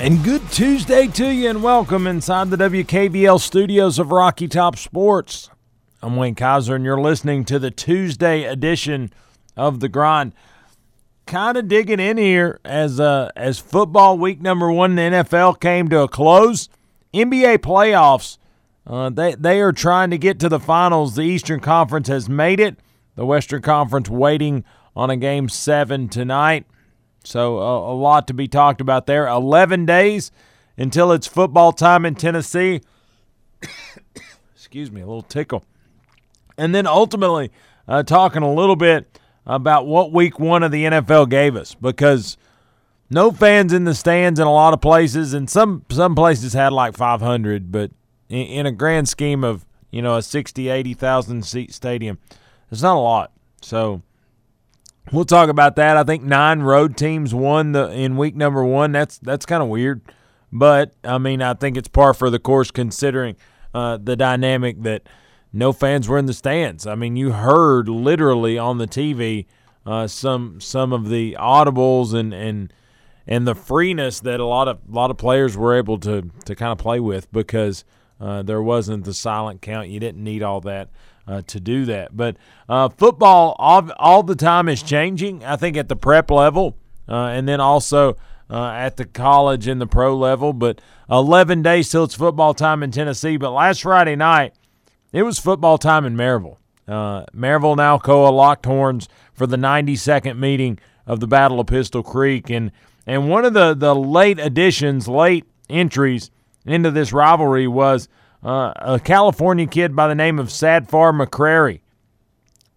And good Tuesday to you, and welcome inside the WKVL studios of Rocky Top Sports. I'm Wayne Kaiser, and you're listening to the Tuesday edition of the Grind. Kind of digging in here as uh, as football week number one in the NFL came to a close. NBA playoffs, uh, they they are trying to get to the finals. The Eastern Conference has made it. The Western Conference waiting on a game seven tonight. So a, a lot to be talked about there. 11 days until it's football time in Tennessee. Excuse me, a little tickle. And then ultimately, uh, talking a little bit about what week one of the NFL gave us because no fans in the stands in a lot of places, and some some places had like 500, but in, in a grand scheme of you know a 60, 80,000 seat stadium, it's not a lot. So We'll talk about that. I think nine road teams won the in week number one. That's that's kind of weird, but I mean I think it's par for the course considering uh, the dynamic that no fans were in the stands. I mean you heard literally on the TV uh, some some of the audibles and and and the freeness that a lot of a lot of players were able to to kind of play with because uh, there wasn't the silent count. You didn't need all that uh, to do that. But uh, football all, all the time is changing. I think at the prep level, uh, and then also uh, at the college and the pro level. But 11 days till it's football time in Tennessee. But last Friday night, it was football time in Maryville. Maryville and Alcoa locked horns for the 92nd meeting of the Battle of Pistol Creek, and and one of the the late additions, late entries into this rivalry was uh, a California kid by the name of Sadfar McCrary,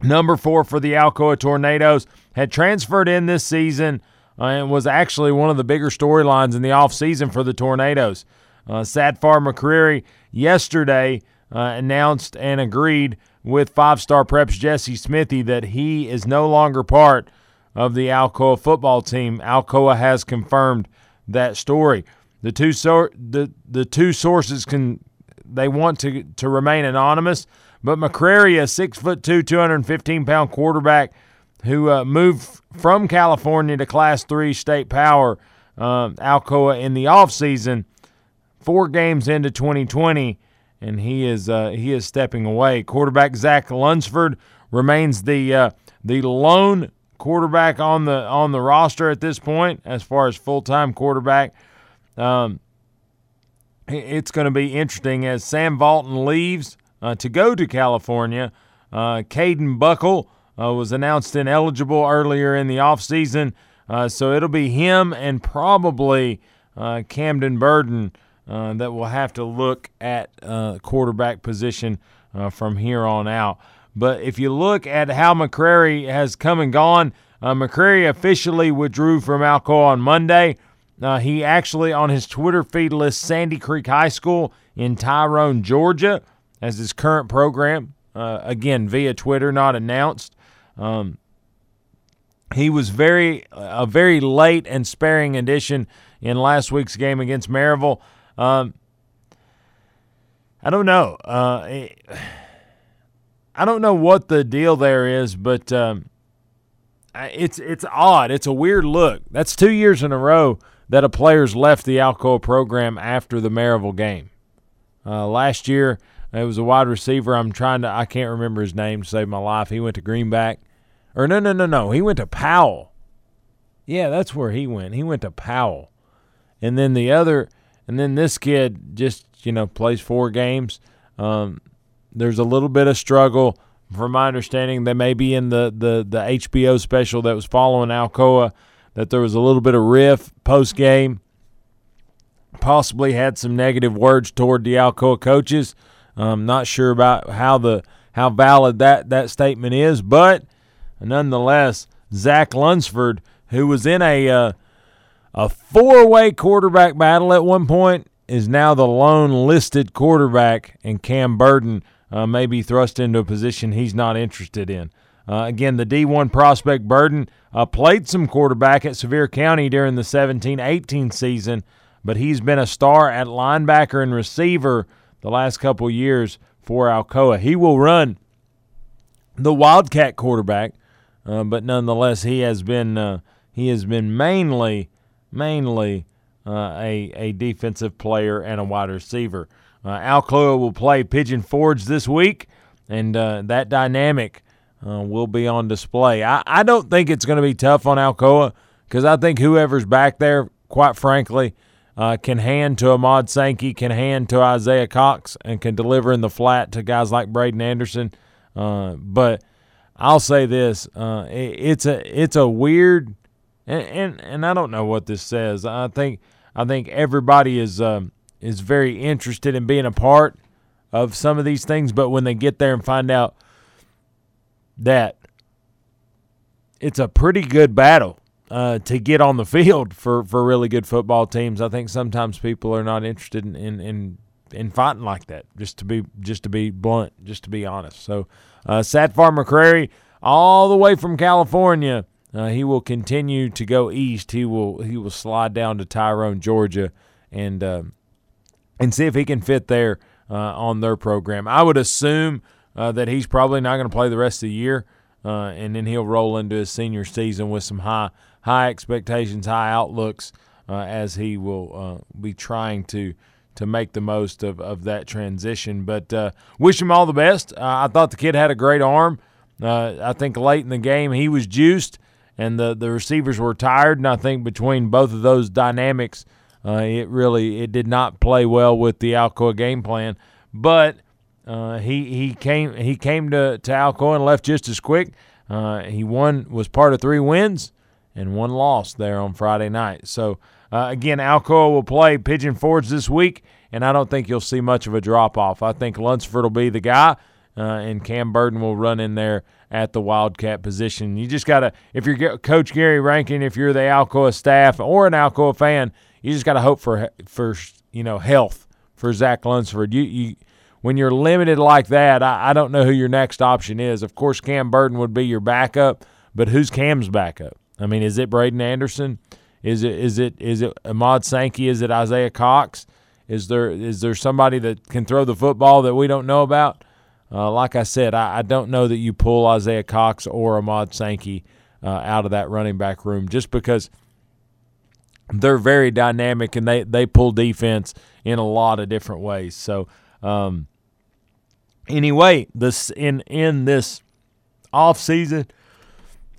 number four for the Alcoa Tornadoes, had transferred in this season uh, and was actually one of the bigger storylines in the offseason for the Tornadoes. Uh, Sadfar McCrary yesterday uh, announced and agreed with five star preps Jesse Smithey that he is no longer part of the Alcoa football team. Alcoa has confirmed that story. The two so- the the two sources can they want to to remain anonymous. But McCrary, a six foot two, 215 pound quarterback who uh, moved from California to Class Three state power, um, Alcoa in the offseason, four games into 2020, and he is uh, he is stepping away. Quarterback Zach Lunsford remains the uh, the lone quarterback on the on the roster at this point as far as full time quarterback. Um, it's going to be interesting as Sam Valton leaves uh, to go to California. Uh, Caden Buckle uh, was announced ineligible earlier in the offseason, uh, so it'll be him and probably uh, Camden Burden uh, that will have to look at uh, quarterback position from here on out. But if you look at how McCrary has come and gone, McCrary officially withdrew from Alcoa on Monday. Uh, he actually, on his Twitter feed, lists Sandy Creek High School in Tyrone, Georgia, as his current program. Uh, again, via Twitter, not announced. Um, he was very a very late and sparing addition in last week's game against Maryville. Um, I don't know. Uh, I don't know what the deal there is, but um, it's it's odd. It's a weird look. That's two years in a row that a player's left the Alcoa program after the Maryville game. Uh, last year, it was a wide receiver. I'm trying to, I can't remember his name to save my life. He went to Greenback. Or no, no, no, no. He went to Powell. Yeah, that's where he went. He went to Powell. And then the other, and then this kid just, you know, plays four games. Um, there's a little bit of struggle. From my understanding, they may be in the, the, the HBO special that was following Alcoa that there was a little bit of riff post game. Possibly had some negative words toward the Alcoa coaches. I'm not sure about how the how valid that that statement is, but nonetheless, Zach Lunsford, who was in a uh, a four way quarterback battle at one point is now the lone listed quarterback, and Cam Burden uh, may be thrust into a position he's not interested in. Uh, again, the D1 prospect Burden uh, played some quarterback at Sevier County during the 17 18 season, but he's been a star at linebacker and receiver the last couple years for Alcoa. He will run the Wildcat quarterback, uh, but nonetheless, he has been uh, he has been mainly mainly uh, a a defensive player and a wide receiver. Uh, Alcoa will play Pigeon Forge this week, and that dynamic uh, will be on display. I, I don't think it's going to be tough on Alcoa because I think whoever's back there, quite frankly, uh, can hand to Ahmad Sankey, can hand to Isaiah Cox, and can deliver in the flat to guys like Braden Anderson. Uh, but I'll say this: uh, it, it's a it's a weird, and, and, and I don't know what this says. I think I think everybody is um, is very interested in being a part of some of these things, but when they get there and find out that it's a pretty good battle uh, to get on the field for, for really good football teams. I think sometimes people are not interested in, in, in, in fighting like that. Just to be just to be blunt, just to be honest. So, uh, Satfar McCrary, all the way from California, uh, he will continue to go east. He will he will slide down to Tyrone, Georgia, and uh, and see if he can fit there uh, on their program. I would assume uh, that he's probably not going to play the rest of the year, uh, and then he'll roll into his senior season with some high high expectations, high outlooks, uh, as he will uh, be trying to to make the most of, of that transition. But uh, wish him all the best. Uh, I thought the kid had a great arm. I think late in the game he was juiced, and the the receivers were tired. And I think between both of those dynamics, it really it did not play well with the Alcoa game plan. But uh, he he came he came to to Alcoa and left just as quick. Uh, he won was part of three wins and one loss there on Friday night. So uh, again, Alcoa will play Pigeon Forge this week, and I don't think you'll see much of a drop off. I think Lunsford will be the guy, uh, and Cam Burden will run in there at the Wildcat position. You just gotta if you're Coach Gary Rankin, if you're the Alcoa staff or an Alcoa fan, you just gotta hope for for you know health for Zach Lunsford. You you when you're limited like that, I, I don't know who your next option is. Of course, Cam Burden would be your backup, but who's Cam's backup? I mean, is it Braden Anderson? Is it is it is it Ahmad Sankey? Is it Isaiah Cox? Is there is there somebody that can throw the football that we don't know about? Uh, like I said, I, I, don't know that you pull Isaiah Cox or Ahmad Sankey uh, out of that running back room just because they're very dynamic and they, they pull defense in a lot of different ways. So, um, anyway, this in in this off season,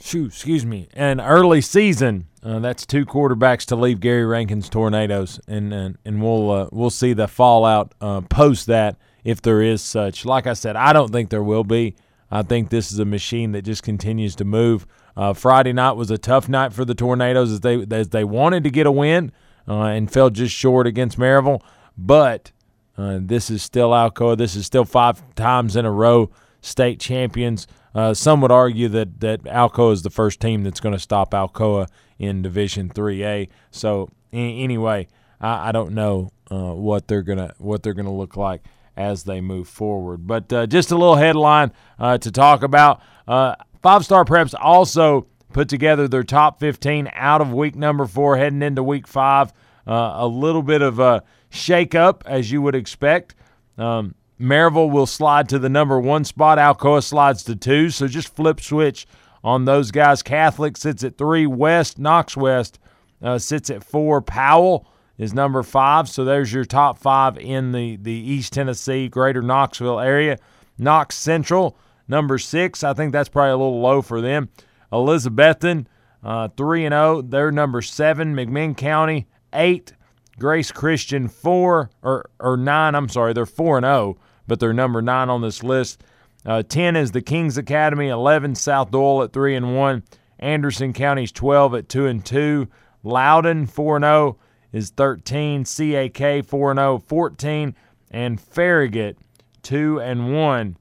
shoot, excuse me, an early season. Uh, that's two quarterbacks to leave Gary Rankin's Tornadoes, and and, and we'll uh, we'll see the fallout uh, post that if there is such. Like I said, I don't think there will be. I think this is a machine that just continues to move. Uh, Friday night was a tough night for the Tornadoes as they as they wanted to get a win uh, and fell just short against Maryville, but uh, this is still Alcoa. This is still five times in a row state champions. Uh, some would argue that that Alcoa is the first team that's going to stop Alcoa in Division 3A. So anyway, I, I, don't know uh, what they're gonna what they're gonna look like as they move forward. But uh, just a little headline uh, to talk about. Uh, five Star Preps also put together their top 15 out of week number four, heading into week five. a little bit of a shake up, as you would expect. Um, Maryville will slide to the number one spot. Alcoa slides to two. So just flip switch on those guys. Catholic sits at three. West, Knox West uh, sits at four. Powell is number five. So there's your top five in the, the East Tennessee, greater Knoxville area. Knox Central, number six. I think that's probably a little low for them. Elizabethton, uh, 3 and 0. They're number seven. McMinn County, eight. Grace Christian four or or nine. I'm sorry, they're four and zero, oh, but they're number nine on this list. Uh, Ten is the Kings Academy. Eleven South Doyle at three and one. Anderson County's twelve at two and two. Loudon four and zero oh is thirteen. CAK four and 0, 14, and Farragut two and one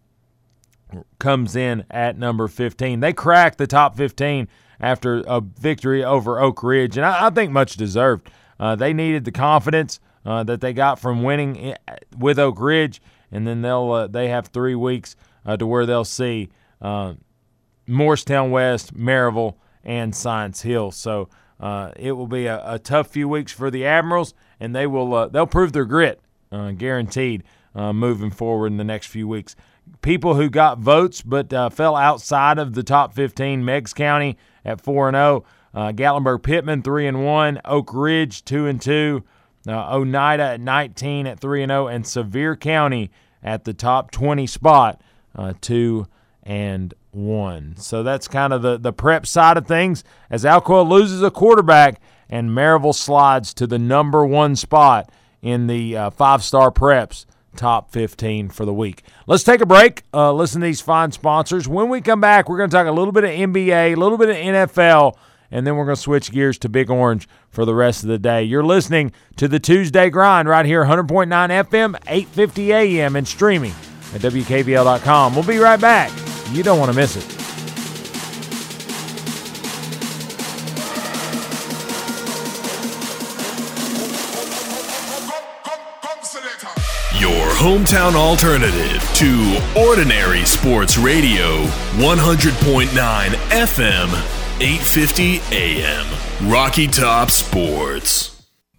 comes in at number 15. They cracked the top 15 after a victory over Oak Ridge, and I, I think much deserved. Uh, they needed the confidence uh, that they got from winning with Oak Ridge, and then they'll uh, they have three weeks uh, to where they'll see uh, Morristown West, Maryville, and Science Hill. So uh, it will be a, a, tough few weeks for the Admirals, and they will they'll prove their grit, guaranteed, moving forward in the next few weeks. People who got votes but fell outside of the top 15, Meigs County at 4 and 0 uh, Gatlinburg Pittman three and one, Oak Ridge two and two, uh, Oneida at 19 at 3 and 0, and Sevier County at the top 20 spot, uh, 2 and 1. So that's kind of the, the prep side of things. As Alcoa loses a quarterback and Maryville slides to the number one spot in the uh, five star preps top 15 for the week. Let's take a break. Uh, listen to these fine sponsors. When we come back, we're going to talk a little bit of NBA, a little bit of NFL and then we're going to switch gears to Big Orange for the rest of the day. You're listening to the Tuesday Grind right here, 100.9 FM, 8:50 a.m. and streaming at WKVL.com. We'll be right back. You don't want to miss it. Your hometown alternative to Ordinary Sports Radio, 100.9 FM 8:50 a.m. Rocky Top Sports.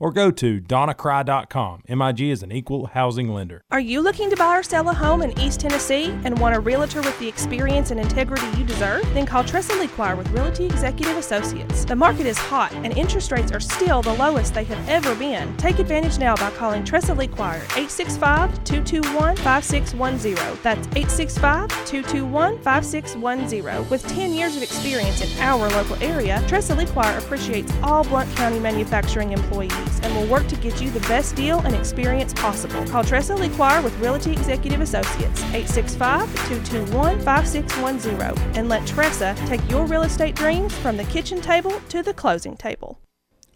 or go to donnacry.com. MIG is an equal housing lender. Are you looking to buy or sell a home in East Tennessee and want a realtor with the experience and integrity you deserve? Then call Tressa Lequire with Realty Executive Associates. The market is hot and interest rates are still the lowest they have ever been. Take advantage now by calling Tressa Lequire 865 221 5610. That's 865 221 5610. With 10 years of experience in our local area, Tressa Lequire appreciates all Blount County manufacturing employees and will work to get you the best deal and experience possible. Call Tressa Lequire with Realty Executive Associates, 865-221-5610, and let Tressa take your real estate dreams from the kitchen table to the closing table.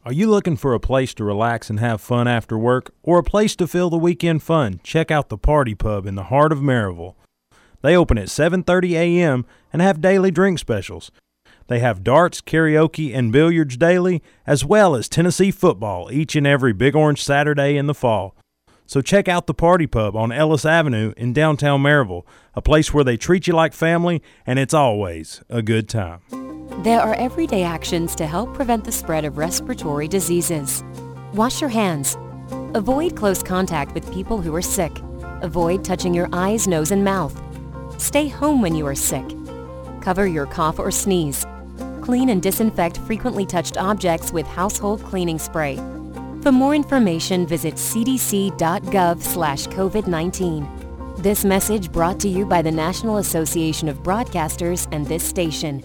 Are you looking for a place to relax and have fun after work, or a place to fill the weekend fun? Check out the Party Pub in the heart of Maryville. They open at 7:30 a.m. and have daily drink specials. They have darts, karaoke, and billiards daily, as well as Tennessee football each and every Big Orange Saturday in the fall. So check out the Party Pub on Ellis Avenue in downtown Maryville, a place where they treat you like family and it's always a good time. There are everyday actions to help prevent the spread of respiratory diseases. Wash your hands. Avoid close contact with people who are sick. Avoid touching your eyes, nose, and mouth. Stay home when you are sick. Cover your cough or sneeze clean and disinfect frequently touched objects with household cleaning spray. For more information, visit cdc.gov slash COVID-19. This message brought to you by the National Association of Broadcasters and this station.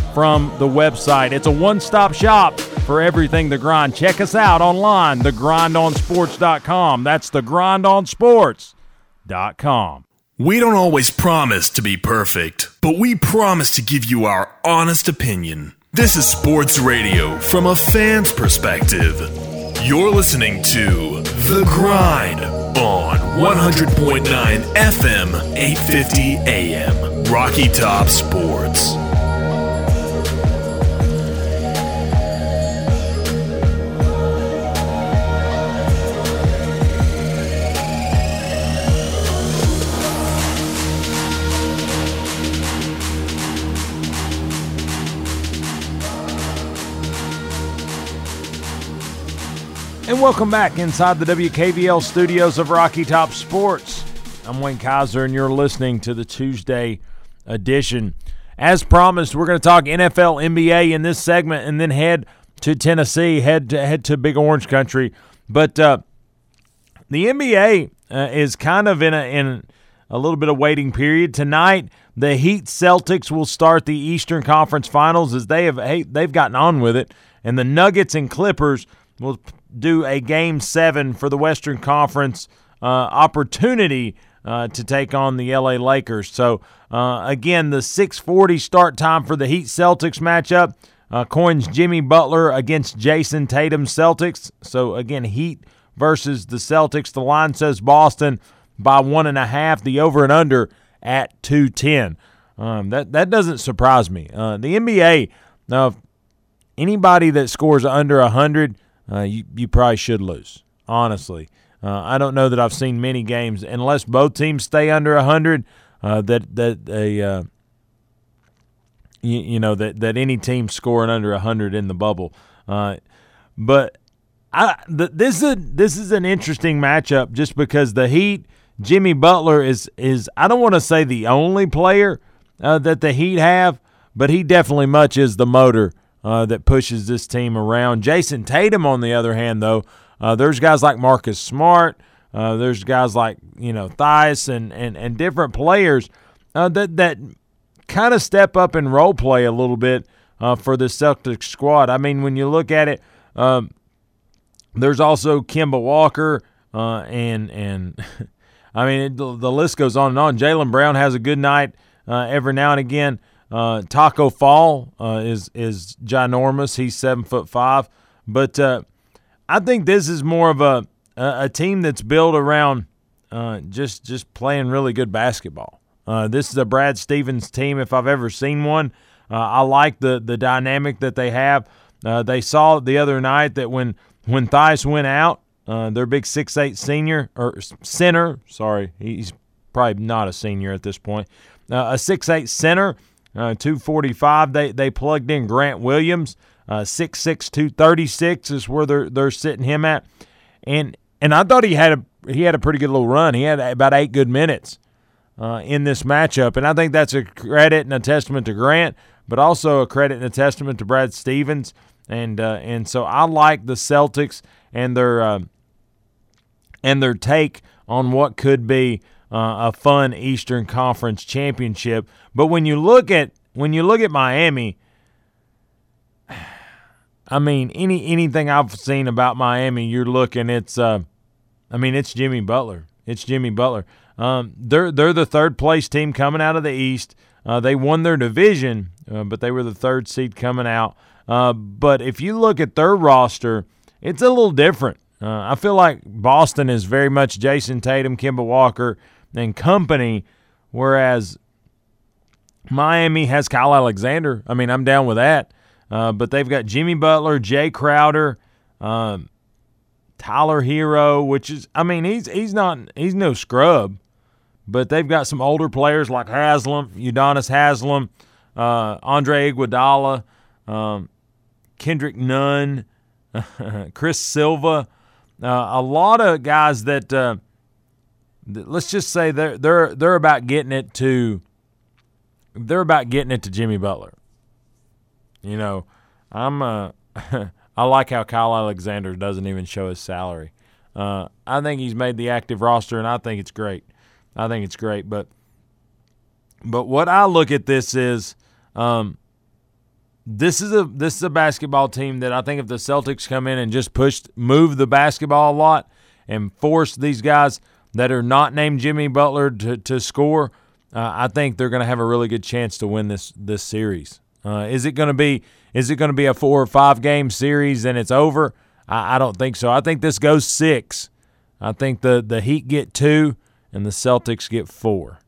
from the website. It's a one-stop shop for everything The Grind. Check us out online, thegrindonsports.com. That's thegrindonsports.com. We don't always promise to be perfect, but we promise to give you our honest opinion. This is sports radio from a fan's perspective. You're listening to The Grind on 100.9 FM, 850 AM. Rocky Top Sports. And welcome back inside the WKVL studios of Rocky Top Sports. I'm Wayne Kaiser, and you're listening to the Tuesday edition. As promised, we're going to talk NFL, NBA in this segment, and then head to Tennessee, head to, head to Big Orange Country. But uh, the NBA uh, is kind of in a in a little bit of waiting period tonight. The Heat Celtics will start the Eastern Conference Finals as they have hey, they've gotten on with it, and the Nuggets and Clippers will do a game seven for the Western Conference uh, opportunity uh, to take on the LA Lakers. So uh, again, the 6:40 start time for the Heat Celtics matchup. Uh, coins Jimmy Butler against Jayson Tatum Celtics. So again, Heat versus the Celtics. The line says Boston by one and a half. The over and under at 210. Um, that that doesn't surprise me. Uh, the NBA now, anybody that scores under hundred uh, you, you probably should lose, honestly. Uh, I don't know that I've seen many games, unless both teams stay under 100, uh, that, that a. Uh, you, know that, that any team scoring under 100 in the bubble. Uh, but I, this is a, this is an interesting matchup just because the Heat, Jimmy Butler is is I don't want to say the only player uh, that the Heat have, but he definitely much is the motor uh, that pushes this team around. Jayson Tatum, on the other hand, though, uh, there's guys like Marcus Smart. Uh, there's guys like you know Theis and and, and different players uh, that that kind of step up and role play a little bit uh, for the Celtics squad. I mean, when you look at it, um, there's also Kemba Walker uh, and and I mean it, the, the, list goes on and on. Jaylen Brown has a good night every now and again. Uh, Tacko Fall uh, is is ginormous. He's seven foot five, but uh, I think this is more of a a, team that's built around uh, just just playing really good basketball. Uh, this is a Brad Stevens team if I've ever seen one. Uh, I like the the dynamic that they have. they saw the other night that when when Theis went out, their big six eight senior or center, sorry, he's probably not a senior at this point, a six eight center uh, 245. They they plugged in Grant Williams. Uh, 6'6", 236 is where they're they're sitting him at, and and I thought he had a he had a pretty good little run. He had about eight good minutes uh, in this matchup, and I think that's a credit and a testament to Grant, but also a credit and a testament to Brad Stevens, and uh, and so I like the Celtics and their uh, and their take on what could be uh, a fun Eastern Conference championship. But when you look at when you look at Miami, I mean any anything I've seen about Miami, you're looking it's uh, I mean it's Jimmy Butler. It's Jimmy Butler. Um, they're they're the third place team coming out of the East. Uh, they won their division, uh, but they were the third seed coming out. Uh, but if you look at their roster, it's a little different. Uh, I feel like Boston is very much Jayson Tatum, Kemba Walker, and company, whereas Miami has Kyle Alexander. I mean, I'm down with that. Uh, but they've got Jimmy Butler, Jae Crowder, um, Tyler Herro, which is, I mean, he's he's not he's no scrub, but they've got some older players like Haslem, Udonis Haslem, uh, Andre Iguodala, um, Kendrick Nunn, Chris Silva, uh, a lot of guys that uh, let's just say they're they're they're about getting it to they're about getting it to Jimmy Butler. You know, I'm uh, I like how Kyle Alexander doesn't even show his salary. Uh, I think he's made the active roster, and I think it's great. I think it's great. But but what I look at this is, um, this is a this is a basketball team that I think if the Celtics come in and just push move the basketball a lot and force these guys that are not named Jimmy Butler to, to score, uh, I think they're going to have a really good chance to win this this series. Uh, is it going to be is it going to be a four or five game series and it's over? I, I don't think so. I think this goes six. I think the the Heat get two and the Celtics get four.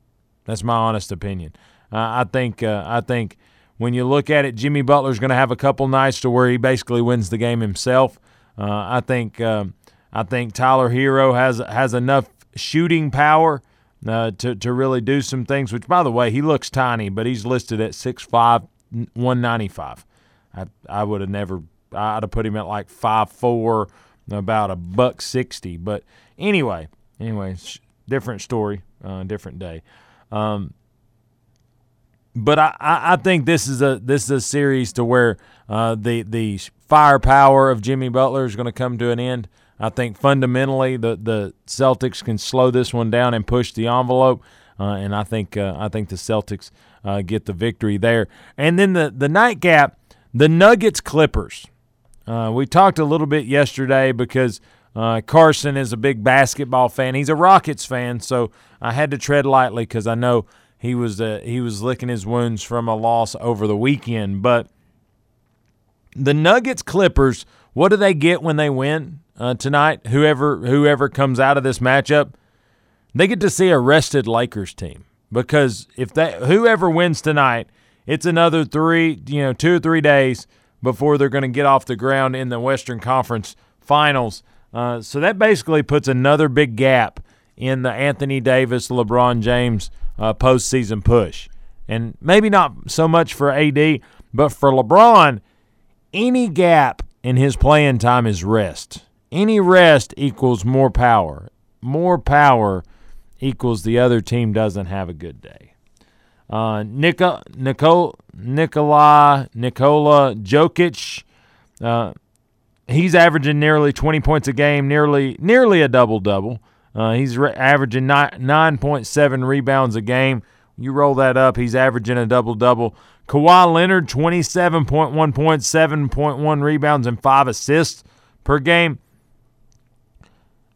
That's my honest opinion. Uh, I think uh, I think when you look at it, Jimmy Butler's going to have a couple nights to where he basically wins the game himself. Uh, I think um, I think Tyler Herro has has enough shooting power uh, to to really do some things. Which, by the way, he looks tiny, but he's listed at 6'5", 195. I I would have never. I'd have put him at like five four, about a buck sixty. But anyway, anyway, different story, uh, different day. Um, but I, I think this is a this is a series to where uh, the the firepower of Jimmy Butler is going to come to an end. I think fundamentally the the Celtics can slow this one down and push the envelope, uh, and I think uh, I think the Celtics uh, get the victory there. And then the the nightcap, the Nuggets Clippers. Uh, we talked a little bit yesterday because uh, Carson is a big basketball fan. He's a Rockets fan, so I had to tread lightly because I know he was uh, he was licking his wounds from a loss over the weekend. But the Nuggets Clippers, what do they get when they win uh, tonight? Whoever whoever comes out of this matchup, they get to see a rested Lakers team because if that whoever wins tonight, it's another three you know two or three days before they're going to get off the ground in the Western Conference Finals. Uh, so that basically puts another big gap in the Anthony Davis, LeBron James uh, postseason push. And maybe not so much for AD, but for LeBron, any gap in his playing time is rest. Any rest equals more power. More power equals the other team doesn't have a good day. Uh, Nikola, Nikola Jokic, uh, he's averaging nearly 20 points a game, nearly nearly a double double. Uh, he's re- averaging 9.7 rebounds a game. You roll that up, he's averaging a double double. Kawhi Leonard, 27.1 points, 7.1 rebounds, and 5 assists per game.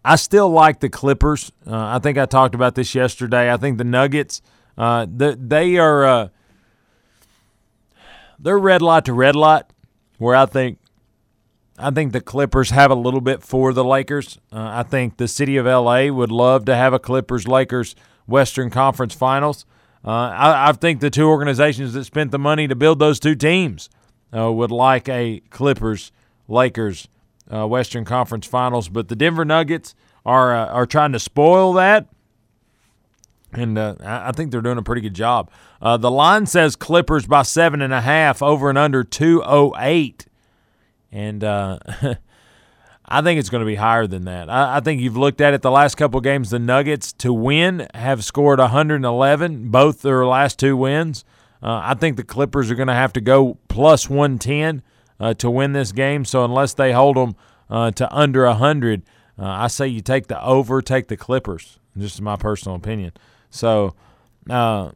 I still like the Clippers. Uh, I think I talked about this yesterday. I think the Nuggets, uh, the, they are uh, they're red light to red light, where I think I think the Clippers have a little bit for the Lakers. Uh, I think the city of LA would love to have a Clippers Lakers Western Conference Finals. Uh, I, I, think the two organizations that spent the money to build those two teams uh, would like a Clippers Lakers uh, Western Conference Finals, but the Denver Nuggets are uh, are trying to spoil that. And uh, I think they're doing a pretty good job. the line says Clippers by seven and a half, over and under 208. And uh, I think it's going to be higher than that. I, I, think you've looked at it the last couple games. The Nuggets to win have scored 111, both their last two wins. Uh, I think the Clippers are going to have to go plus 110 uh, to win this game. So unless they hold them uh, to under 100, uh, I say you take the over, take the Clippers. Just my personal opinion. So uh,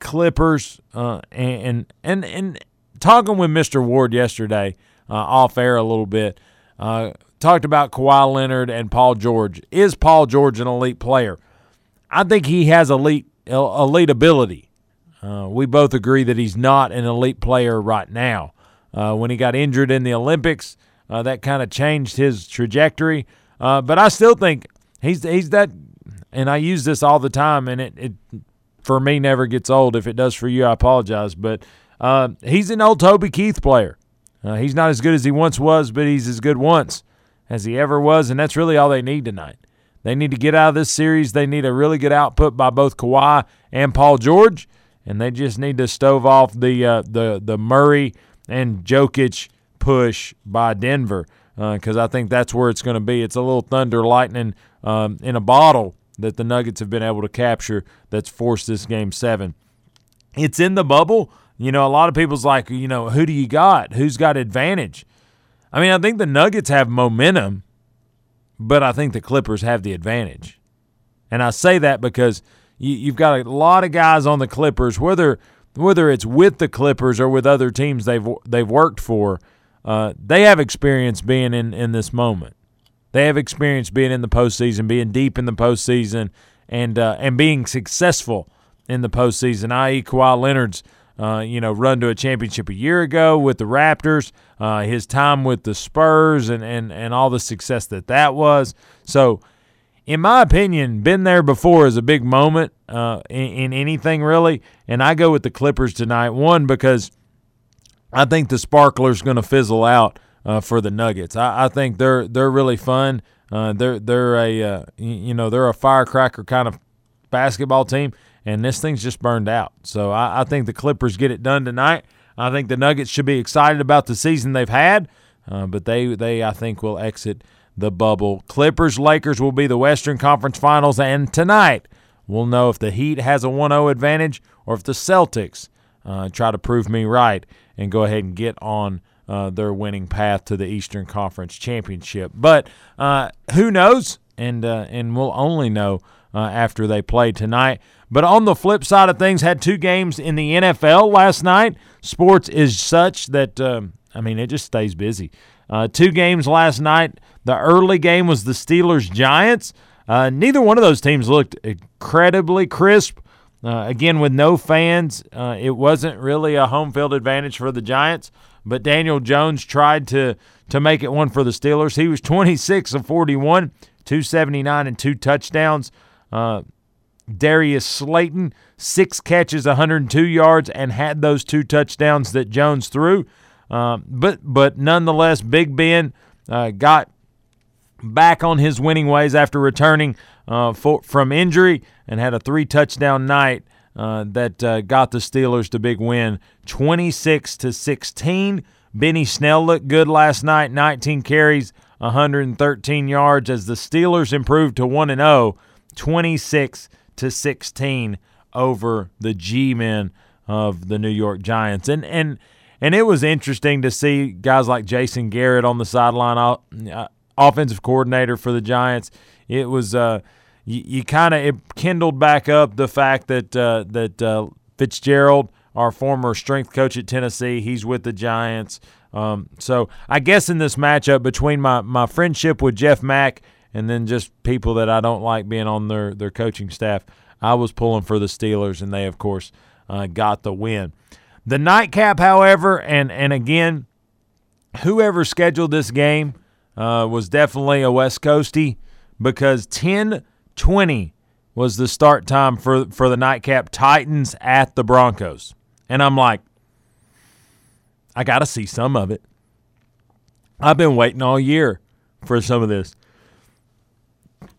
Clippers and and and talking with Mr. Ward yesterday uh, off air a little bit. Uh, talked about Kawhi Leonard and Paul George. Is Paul George an elite player? I think he has elite elite ability. Uh, we both agree that he's not an elite player right now. Uh, when he got injured in the Olympics, uh, that kind of changed his trajectory. Uh, but I still think he's he's that, and I use this all the time, and it, it for me never gets old. If it does for you, I apologize. But he's an old Toby Keith player. Uh, he's not as good as he once was, but he's as good once as he ever was, and that's really all they need tonight. They need to get out of this series. They need a really good output by both Kawhi and Paul George, and they just need to stove off the uh, the the Murray and Jokic push by Denver because uh, I think that's where it's going to be. It's a little thunder lightning um, in a bottle that the Nuggets have been able to capture that's forced this game seven. It's in the bubble. you know, a lot of people's like, you know, who do you got? Who's got advantage? I mean, I think the Nuggets have momentum, but I think the Clippers have the advantage. And I say that because you, have got a lot of guys on the Clippers, whether whether it's with the Clippers or with other teams they've they've worked for, uh, they have experience being in, in this moment. They have experience being in the postseason, being deep in the postseason, and uh, and being successful in the postseason. I.e., Kawhi Leonard's uh, you know run to a championship a year ago with the Raptors, uh, his time with the Spurs, and and and all the success that that was. So, in my opinion, been there before is a big moment uh, in, in anything really. And I go with the Clippers tonight. One because I think the sparkler's going to fizzle out uh, for the Nuggets. I, I, think they're they're really fun. Uh, they're they're a uh, you know they're a firecracker kind of basketball team, and this thing's just burned out. So I, I, think the Clippers get it done tonight. I think the Nuggets should be excited about the season they've had, uh, but they they I think will exit the bubble. Clippers Lakers will be the Western Conference Finals, and tonight we'll know if the Heat has a 1-0 advantage or if the Celtics uh, try to prove me right and go ahead and get on uh, their winning path to the Eastern Conference Championship. But uh, who knows? And uh, and we'll only know uh, after they play tonight. But on the flip side of things, had two games in the NFL last night. Sports is such that um, I mean it just stays busy. Uh, two games last night. The early game was the Steelers Giants. Uh, neither one of those teams looked incredibly crisp. Uh, again, with no fans, uh, it wasn't really a home field advantage for the Giants. But Daniel Jones tried to to make it one for the Steelers. He was 26 of 41, 279 and two touchdowns. Uh, Darius Slayton, six catches, 102 yards, and had those two touchdowns that Jones threw. Uh, but but nonetheless, Big Ben uh, got back on his winning ways after returning uh, for, from injury and had a three touchdown night uh, that uh, got the Steelers the big win, 26 to 16. Benny Snell looked good last night, 19 carries, 113 yards as the Steelers improved to 1 and 0, 26 to 16 over the G-men of the New York Giants. And and and it was interesting to see guys like Jason Garrett on the sideline, uh, offensive coordinator for the Giants. It was uh, you, you kind of it kindled back up the fact that uh, that uh, Fitzgerald, our former strength coach at Tennessee, he's with the Giants. Um, so I guess in this matchup between my, my friendship with Jeff Mack and then just people that I don't like being on their, their coaching staff, I was pulling for the Steelers, and they, of course, uh, got the win. The nightcap, however, and, and again, whoever scheduled this game uh, was definitely a West Coastie because 10 20 was the start time for for the nightcap Titans at the Broncos. And I'm like I got to see some of it. I've been waiting all year for some of this.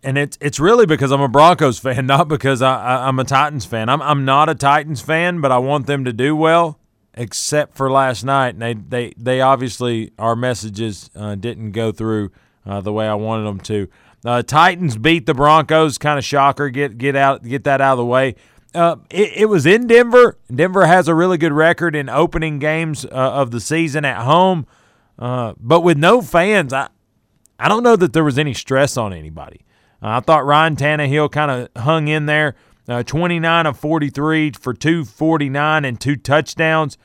And it's it's really because I'm a Broncos fan, not because I, am a Titans fan. I'm I'm not a Titans fan, but I want them to do well. Except for last night, and they they they obviously our messages uh, didn't go through uh, the way I wanted them to. Uh, Titans beat the Broncos, kind of shocker. Get get out, get that out of the way. Uh, it, it, was in Denver. Denver has a really good record in opening games uh, of the season at home, uh, but with no fans, I I don't know that there was any stress on anybody. Uh, I thought Ryan Tannehill kind of hung in there, uh, 29 of 43 for 249 and two touchdowns.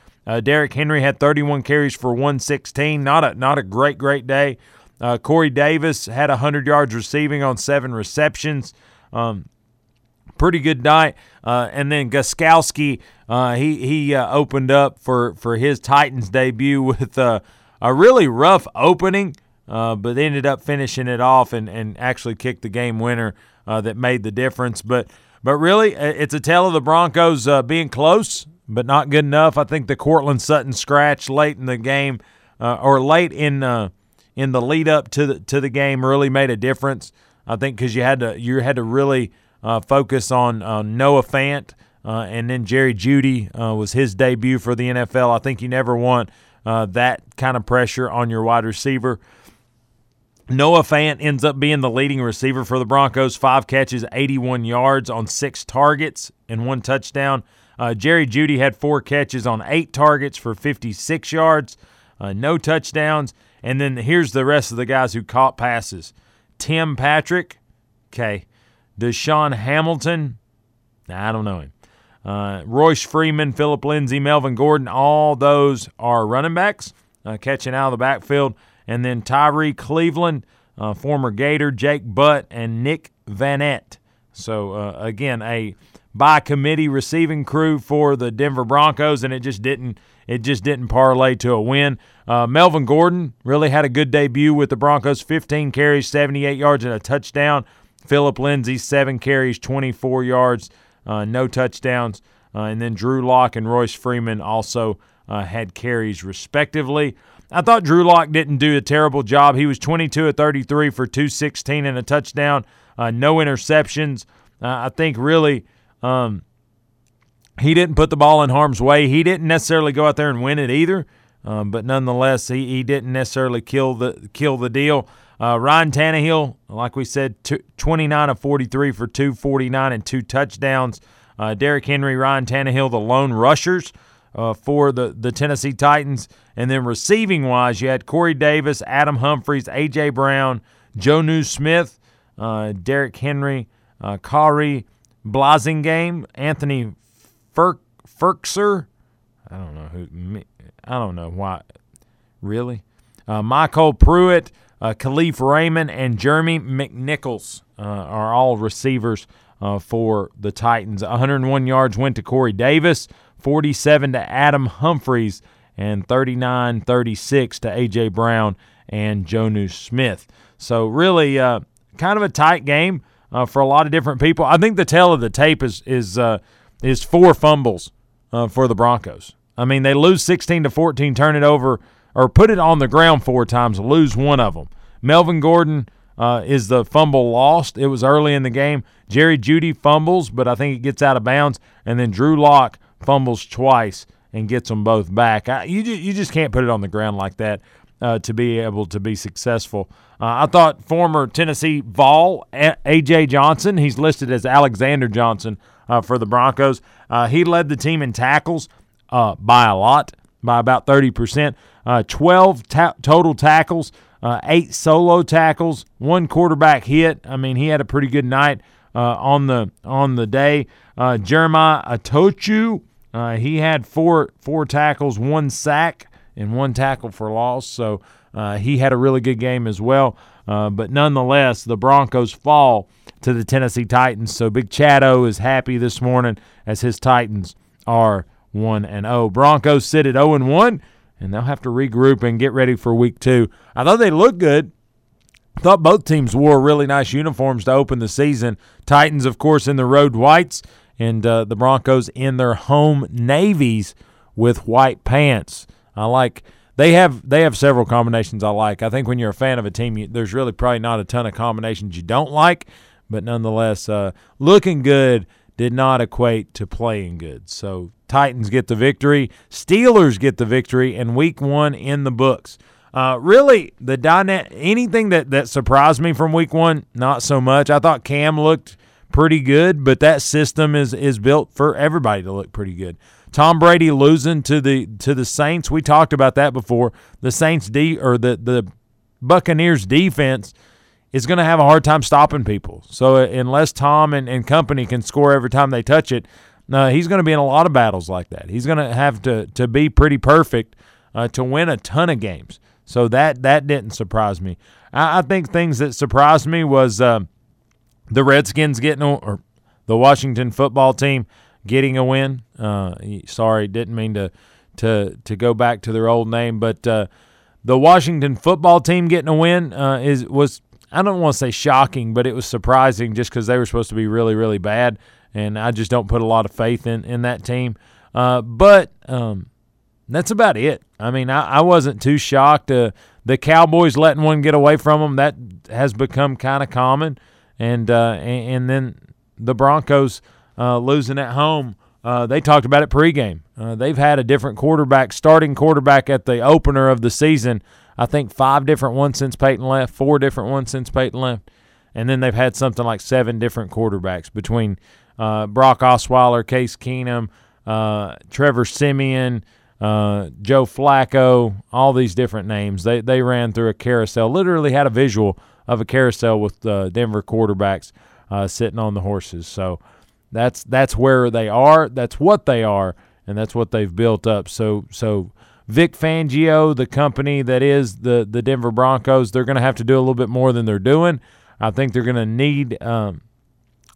Derrick Henry had 31 carries for 116. Not a not a great great day. Uh, Corey Davis had 100 yards receiving on seven receptions. Um, pretty good night. Uh, and then Gostkowski, uh, he he uh, opened up for, for his Titans debut with a really rough opening, uh, but ended up finishing it off and, and actually kicked the game winner uh, that made the difference. But but really, it's a tale of the Broncos uh, being close, but not good enough. I think the Courtland Sutton scratch late in the game or late in in the lead up to the to the game really made a difference. I think because you had to you had to really uh, focus on uh, Noah Fant uh, and then Jerry Jeudy uh, was his debut for the NFL. I think you never want uh, that kind of pressure on your wide receiver. Noah Fant ends up being the leading receiver for the Broncos. Five catches, 81 yards on six targets and one touchdown. Uh, Jerry Jeudy had four catches on eight targets for 56 yards, uh, no touchdowns. And then here's the rest of the guys who caught passes Tim Patrick, okay. DaeSean Hamilton, I don't know him. Uh, Royce Freeman, Philip Lindsay, Melvin Gordon, all those are running backs uh, catching out of the backfield. And then Tyrie Cleveland, uh, former Gator, Jake Butt, and Nick Vannett. So, uh, again, a by committee receiving crew for the Denver Broncos, and it just didn't it just didn't parlay to a win. Uh, Melvin Gordon really had a good debut with the Broncos 15 carries, 78 yards, and a touchdown. Philip Lindsay, seven carries, 24 yards, uh, no touchdowns. Uh, and then Drew Lock and Royce Freeman also uh, had carries, respectively. I thought Drew Lock didn't do a terrible job. He was 22 of 33 for 216 and a touchdown, uh, no interceptions. Uh, I think really um, he didn't put the ball in harm's way. He didn't necessarily go out there and win it either, um, but nonetheless, he, he didn't necessarily kill the kill the deal. Uh, Ryan Tannehill, like we said, 29 of 43 for 249 and two touchdowns. Uh, Derrick Henry, Ryan Tannehill, the lone rushers uh, for the, the Tennessee Titans. And then receiving wise, you had Corey Davis, Adam Humphries, A.J. Brown, Jonnu Smith, uh, Derrick Henry, uh, Khari Blasingame, Anthony Furk, Firkser. I don't know who. I don't know why. Really, uh, MyCole Pruitt, uh, Kalif Raymond, and Jeremy McNichols uh, are all receivers uh, for the Titans. 101 yards went to Corey Davis, 47 to Adam Humphries, and 39 36 to A.J. Brown and Jonnu Smith. So, really, uh, kind of a tight game uh, for a lot of different people. I think the tail of the tape is, is, uh, is four fumbles uh, for the Broncos. I mean, they lose 16 to 14, turn it over, or put it on the ground four times, lose one of them. Melvin Gordon uh, is the fumble lost. It was early in the game. Jerry Jeudy fumbles, but I think it gets out of bounds. And then Drew Lock fumbles twice and gets them both back. I, you, you just can't put it on the ground like that uh, to be able to be successful. Uh, I thought former Tennessee Vol, A.J. Johnson, he's listed as Alexander Johnson uh, for the Broncos. Uh, he led the team in tackles uh, by a lot, by about 30%. Uh, 12 ta- total tackles uh, eight solo tackles, one quarterback hit. I mean, he had a pretty good night uh, on the on the day. Uh, Jeremiah Attaochu, uh, he had four four tackles, one sack, and one tackle for loss. So uh, he had a really good game as well. Uh, but nonetheless, the Broncos fall to the Tennessee Titans. So Big Chato is happy this morning as his Titans are one and zero. Oh. Broncos sit at zero and one and they'll have to regroup and get ready for week two. I thought they looked good. Thought both teams wore really nice uniforms to open the season. Titans, of course, in the road whites, and uh, the Broncos in their home navies with white pants. I like. They have they have several combinations I like. I think when you're a fan of a team, you, there's really probably not a ton of combinations you don't like, but nonetheless, uh, looking good did not equate to playing good. So Titans get the victory, Steelers get the victory, and Week One in the books. Uh, really, the dyna- anything that that surprised me from Week One, not so much. I thought Cam looked pretty good, but that system is is built for everybody to look pretty good. Tom Brady losing to the to the Saints. We talked about that before. The Saints D or the the Buccaneers defense is going to have a hard time stopping people. So uh, unless Tom and, and company can score every time they touch it, uh, he's going to be in a lot of battles like that. He's going to have to to be pretty perfect uh, to win a ton of games. So that that didn't surprise me. I, I think things that surprised me was uh, the Redskins getting or the Washington football team getting a win. Uh, sorry, didn't mean to to to go back to their old name, but uh, the Washington football team getting a win is was I don't want to say shocking, but it was surprising just because they were supposed to be really, really bad, and I just don't put a lot of faith in in that team. Uh, but um, that's about it. I mean, I, I wasn't too shocked. Uh, the Cowboys letting one get away from them that has become kind of common, and, uh, and, and then the Broncos uh, losing at home. Uh, they talked about it pregame. Uh, they've had a different quarterback, starting quarterback at the opener of the season I think five different ones since Peyton left, four different ones since Peyton left, and then they've had something like seven different quarterbacks between uh, Brock Osweiler, Case Keenum, uh, Trevor Siemian, uh, Joe Flacco, all these different names. They they ran through a carousel. Literally had a visual of a carousel with Denver quarterbacks uh, sitting on the horses. So that's that's where they are. That's what they are, and that's what they've built up. So so Vic Fangio, the company that is the the Denver Broncos, they're going to have to do a little bit more than they're doing. I think they're going to need um,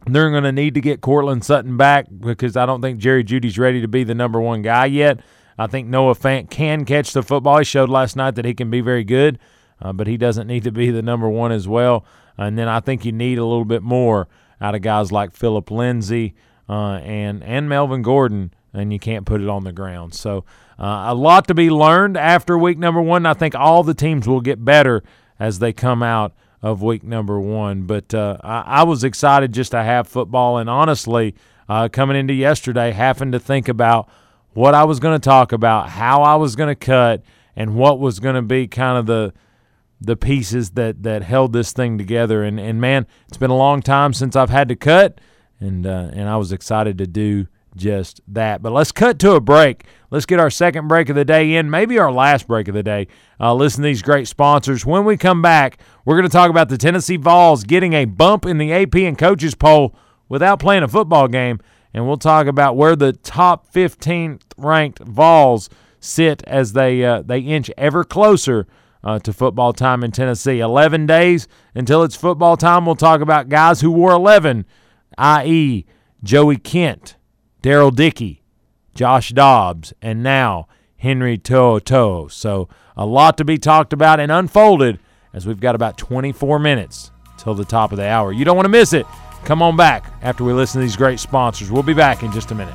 they're going to need to get Courtland Sutton back because I don't think Jerry Jeudy's ready to be the number one guy yet. I think Noah Fant can catch the football. He showed last night that he can be very good, uh, but he doesn't need to be the number one as well. And then I think you need a little bit more out of guys like Philip Lindsay uh, and and Melvin Gordon, and you can't put it on the ground. So uh, a lot to be learned after week number one. I think all the teams will get better as they come out of week number one. But uh, I, I, was excited just to have football, and honestly, uh, coming into yesterday, having to think about what I was going to talk about, how I was going to cut, and what was going to be kind of the the pieces that that held this thing together. And and man, it's been a long time since I've had to cut, and uh, and I was excited to do just that. But let's cut to a break. Let's get our second break of the day in, maybe our last break of the day. Uh, listen to these great sponsors. When we come back, we're going to talk about the Tennessee Vols getting a bump in the AP and coaches poll without playing a football game. And we'll talk about where the top 15th ranked Vols sit as they uh, they inch ever closer uh, to football time in Tennessee. 11 days until it's football time. We'll talk about guys who wore 11, i.e., Joey Kent, Daryl Dickey, Josh Dobbs, and now Henry To'oTo'o. So a lot to be talked about and unfolded as we've got about 24 minutes till the top of the hour. You don't want to miss it. Come on back after we listen to these great sponsors. We'll be back in just a minute.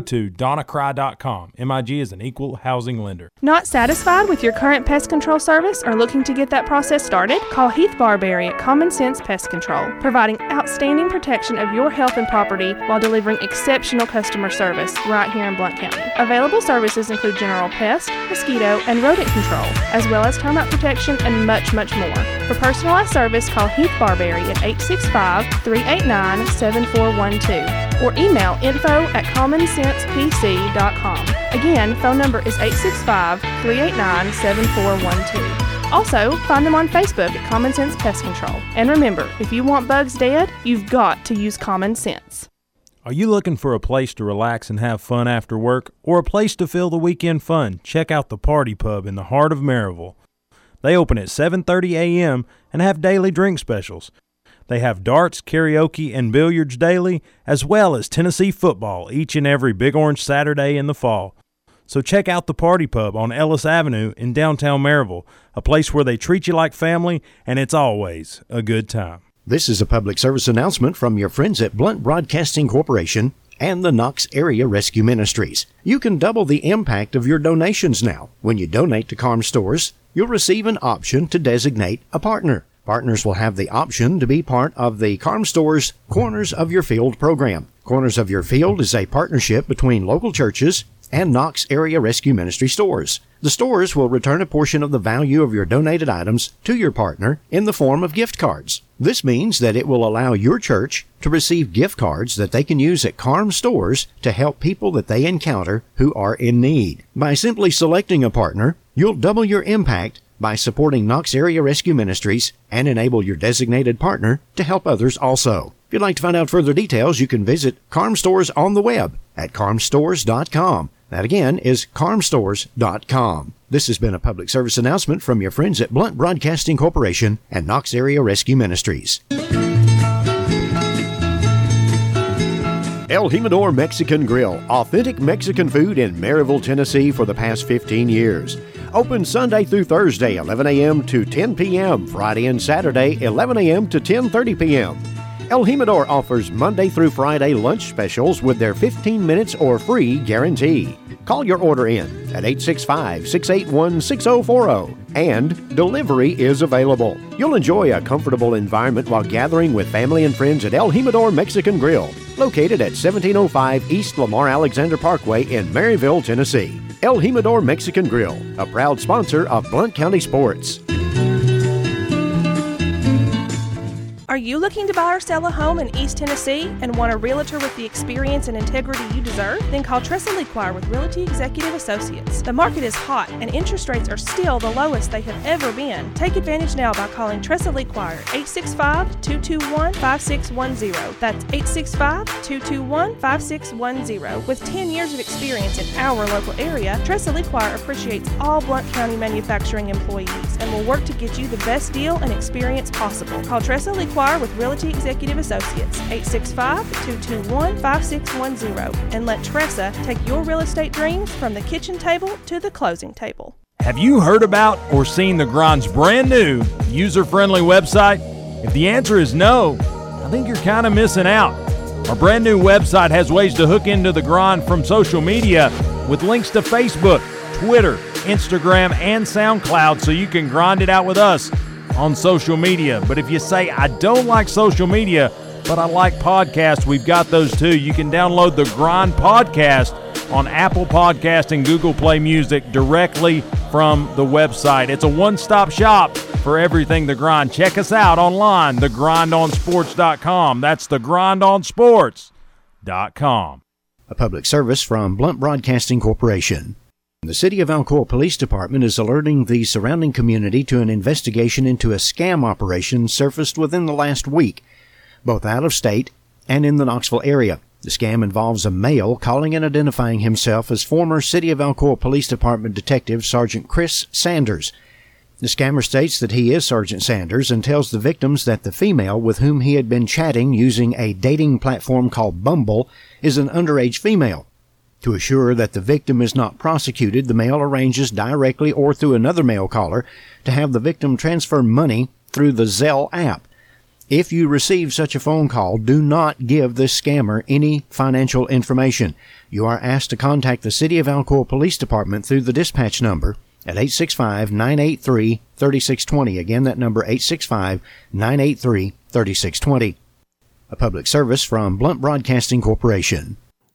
to donnacry.com. MIG is an equal housing lender. Not satisfied with your current pest control service or looking to get that process started? Call Heath Barberry at Common Sense Pest Control, providing outstanding protection of your health and property while delivering exceptional customer service right here in Blount County. Available services include general pest, mosquito, and rodent control, as well as termite protection and much, much more. For personalized service, call Heath Barberry at 865 389 7412 or email info at commonsensepc.com. Again, phone number is 865 389 7412. Also, find them on Facebook at Common Sense Pest Control. And remember, if you want bugs dead, you've got to use common sense. Are you looking for a place to relax and have fun after work, or a place to fill the weekend fun? Check out the Party Pub in the heart of Maryville. They open at 7:30 a.m. and have daily drink specials. They have darts, karaoke, and billiards daily, as well as Tennessee football each and every Big Orange Saturday in the fall. So check out the Party Pub on Ellis Avenue in downtown Maryville, a place where they treat you like family and it's always a good time. This is a public service announcement from your friends at Blount Broadcasting Corporation and the Knox Area Rescue Ministries. You can double the impact of your donations now. When you donate to KARM Stores, you'll receive an option to designate a partner. Partners will have the option to be part of the KARM Store's Corners of Your Field program. Corners of Your Field is a partnership between local churches and Knox Area Rescue Ministry stores. The stores will return a portion of the value of your donated items to your partner in the form of gift cards. This means that it will allow your church to receive gift cards that they can use at KARM stores to help people that they encounter who are in need. By simply selecting a partner, you'll double your impact by supporting Knox Area Rescue Ministries and enable your designated partner to help others also. If you'd like to find out further details, you can visit KARM Stores on the web at karmstores.com. That again is karmstores.com. This has been a public service announcement from your friends at Blount Broadcasting Corporation and Knox Area Rescue Ministries. El Jimador Mexican Grill, authentic Mexican food in Maryville, Tennessee for the past 15 years. Open Sunday through Thursday, 11 a.m. to 10 p.m., Friday and Saturday, 11 a.m. to 10:30 p.m. El Jimador offers Monday through Friday lunch specials with their 15 minutes or free guarantee. Call your order in at 865 681 6040 and delivery is available. You'll enjoy a comfortable environment while gathering with family and friends at El Jimador Mexican Grill, located at 1705 East Lamar Alexander Parkway in Maryville, Tennessee. El Jimador Mexican Grill, a proud sponsor of Blount County Sports. Are you looking to buy or sell a home in East Tennessee and want a realtor with the experience and integrity you deserve? Then call Tressa Lequire with Realty Executive Associates. The market is hot and interest rates are still the lowest they have ever been. Take advantage now by calling Tressa Lequire 865-221-5610. That's 865-221-5610. With 10 years of experience in our local area, Tressa Lequire appreciates all Blount County manufacturing employees and will work to get you the best deal and experience possible. Call Tressa Lequire with Realty Executive Associates, 865-221-5610, and let Tressa take your real estate dreams from the kitchen table to the closing table. Have you heard about or seen the Grind's brand new user friendly website? If the answer is no, I think you're kind of missing out. Our brand new website has ways to hook into the Grind from social media with links to Facebook, Twitter, Instagram, and SoundCloud so you can grind it out with us on social media. But if you say, I don't like social media, but I like podcasts, we've got those too. You can download the Grind Podcast on Apple Podcast and Google Play Music directly from the website. It's a one stop shop for everything The Grind. Check us out online, thegrindonsports.com. That's thegrindonsports.com. A public service from Blount Broadcasting Corporation. The City of Alcoa Police Department is alerting the surrounding community to an investigation into a scam operation surfaced within the last week, both out of state and in the Knoxville area. The scam involves a male calling and identifying himself as former City of Alcoa Police Department Detective Sergeant Chris Sanders. The scammer states that he is Sergeant Sanders and tells the victims that the female with whom he had been chatting using a dating platform called Bumble is an underage female. To assure that the victim is not prosecuted, the male arranges directly or through another male caller to have the victim transfer money through the Zelle app. If you receive such a phone call, do not give this scammer any financial information. You are asked to contact the City of Alcoa Police Department through the dispatch number at 865-983-3620. Again, that number 865-983-3620. A public service from Blount Broadcasting Corporation.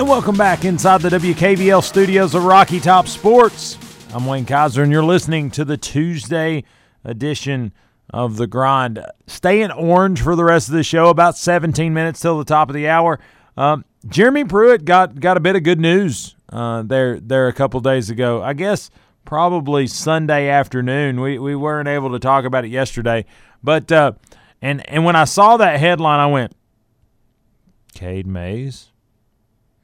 And welcome back inside the WKVL studios of Rocky Top Sports. I'm Wayne Kaiser, and you're listening to the Tuesday edition of The Grind. Stay in orange for the rest of the show, about 17 minutes till the top of the hour. Um, Jeremy Pruitt got, got a bit of good news uh, there, there a couple days ago. I guess probably Sunday afternoon. We, we weren't able to talk about it yesterday. But uh, and, and when I saw that headline, I went, Cade Mays?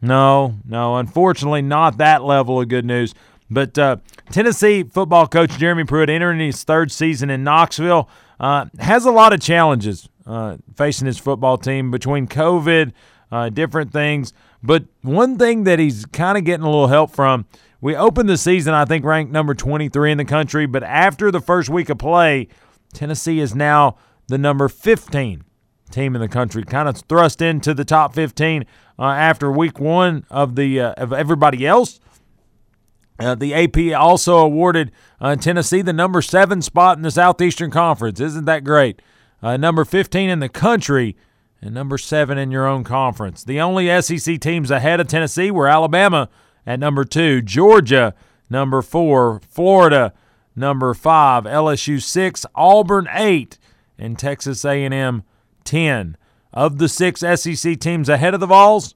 No, no, unfortunately, not that level of good news. But uh, Tennessee football coach Jeremy Pruitt, entering his third season in Knoxville, uh, has a lot of challenges uh, facing his football team between COVID, uh, different things. But one thing that he's kind of getting a little help from, we opened the season, I think, ranked number 23 in the country. But after the first week of play, Tennessee is now the number 15 team in the country, kind of thrust into the top 15 uh, after week one of the uh, of everybody else. Uh, the AP also awarded uh, Tennessee the number seven spot in the Southeastern Conference. Isn't that great? Uh, number 15 in the country and number seven in your own conference. The only SEC teams ahead of Tennessee were Alabama at number two, Georgia number four, Florida number five, LSU six, Auburn eight, and Texas A&M ten. Of the six SEC teams ahead of the Vols,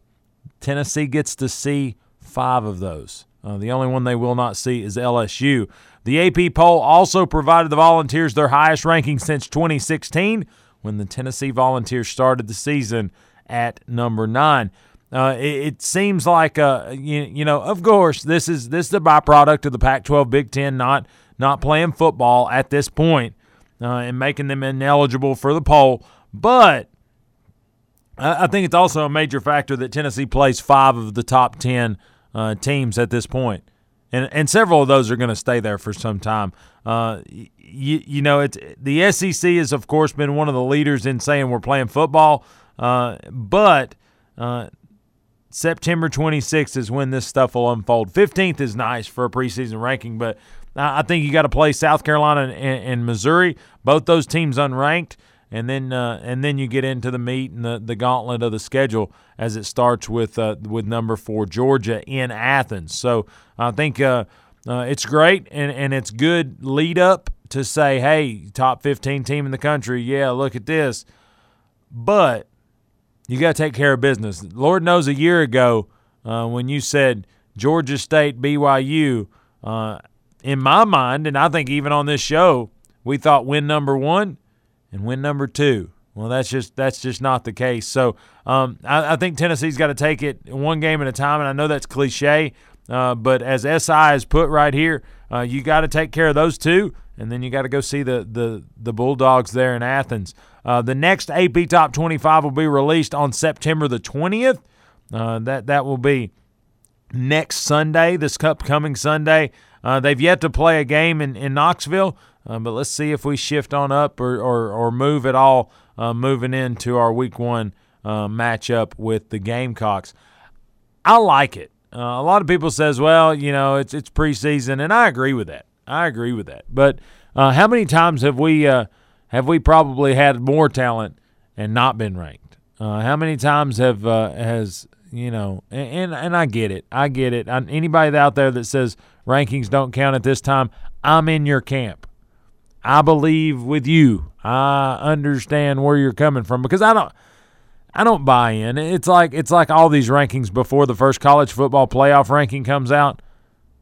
Tennessee gets to see five of those. Uh, the only one they will not see is LSU. The AP poll also provided the Volunteers their highest ranking since 2016 when the Tennessee Volunteers started the season at number nine. Uh, it, it, seems like uh, you, you know, of course, this is this is the byproduct of the Pac-12 Big Ten not not playing football at this point, uh, and making them ineligible for the poll. But I, think it's also a major factor that Tennessee plays five of the top ten uh, teams at this point, and and several of those are going to stay there for some time. Uh, you, you know, it's the SEC has of course been one of the leaders in saying we're playing football, uh, but uh, September 26th is when this stuff will unfold. 15th is nice for a preseason ranking, but I think you got to play South Carolina and, and, Missouri, both those teams unranked, and then uh, and then you get into the meat and the, the gauntlet of the schedule as it starts with uh, with number four Georgia in Athens. So I think uh, uh it's great and, and it's good lead up to say, hey, top 15 team in the country, yeah, look at this, but you got to take care of business. Lord knows a year ago uh, when you said Georgia State, BYU, uh, in my mind, and I think even on this show, we thought win number one and win number two. Well, that's just that's just not the case. So um, I, I, think Tennessee's got to take it one game at a time, and I know that's cliche, uh, but as SI has put right here, uh, you got to take care of those two, and then you got to go see the the the Bulldogs there in Athens. Uh, the next AP Top 25 will be released on September the 20th. Uh, that that will be next Sunday, this upcoming Sunday. Uh, they've yet to play a game in, in Knoxville, uh, but let's see if we shift on up or, or, or move at all uh, moving into our week one uh, matchup with the Gamecocks. I like it. a lot of people says, well, you know, it's it's preseason, and I agree with that. I agree with that. But how many times have we have we probably had more talent and not been ranked? Uh, how many times have uh, has you know? And and I get it, I get it. I, anybody out there that says rankings don't count at this time, I'm in your camp. I believe with you. I understand where you're coming from because I don't. I don't buy in. It's like it's like all these rankings before the first college football playoff ranking comes out.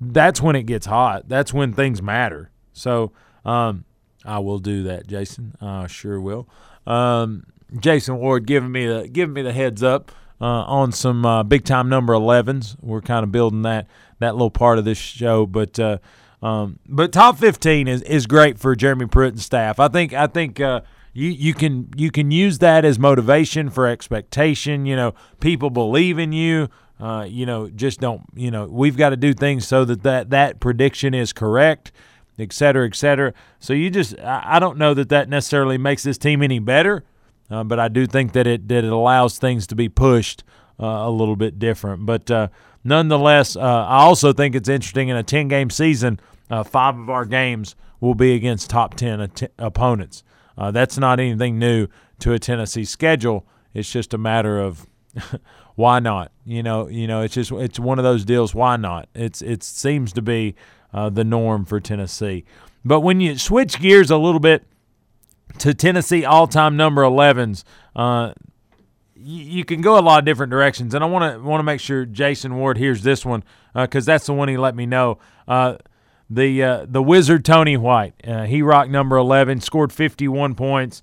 That's when it gets hot. That's when things matter. So um, I will do that, Jason. I sure will. Um, Jason Ward giving me the giving me the heads up uh, on some uh, big time number 11s. We're kind of building that that little part of this show, but uh, um, but top 15 is, is great for Jeremy Pruitt and staff. I think I think uh, you you can you can use that as motivation for expectation. You know, people believe in you. Uh, you know, just don't. You know, we've got to do things so that that that prediction is correct et cetera, et cetera. So you just, I don't know that that necessarily makes this team any better, uh, but I do think that it that it allows things to be pushed uh, a little bit different. But uh, nonetheless, uh, I also think it's interesting in a ten game season, uh, five of our games will be against top ten at- opponents. Uh, that's not anything new to a Tennessee schedule. It's just a matter of why not? You know, you know, it's just it's one of those deals. Why not? It's it seems to be uh, the norm for Tennessee. But when you switch gears a little bit to Tennessee all-time number 11s, uh, you, can go a lot of different directions, and I want to want to make sure Jason Ward hears this one because uh, that's the one he let me know. Uh, the uh, the Wizard Tony White, uh, he rocked number 11, scored 51 points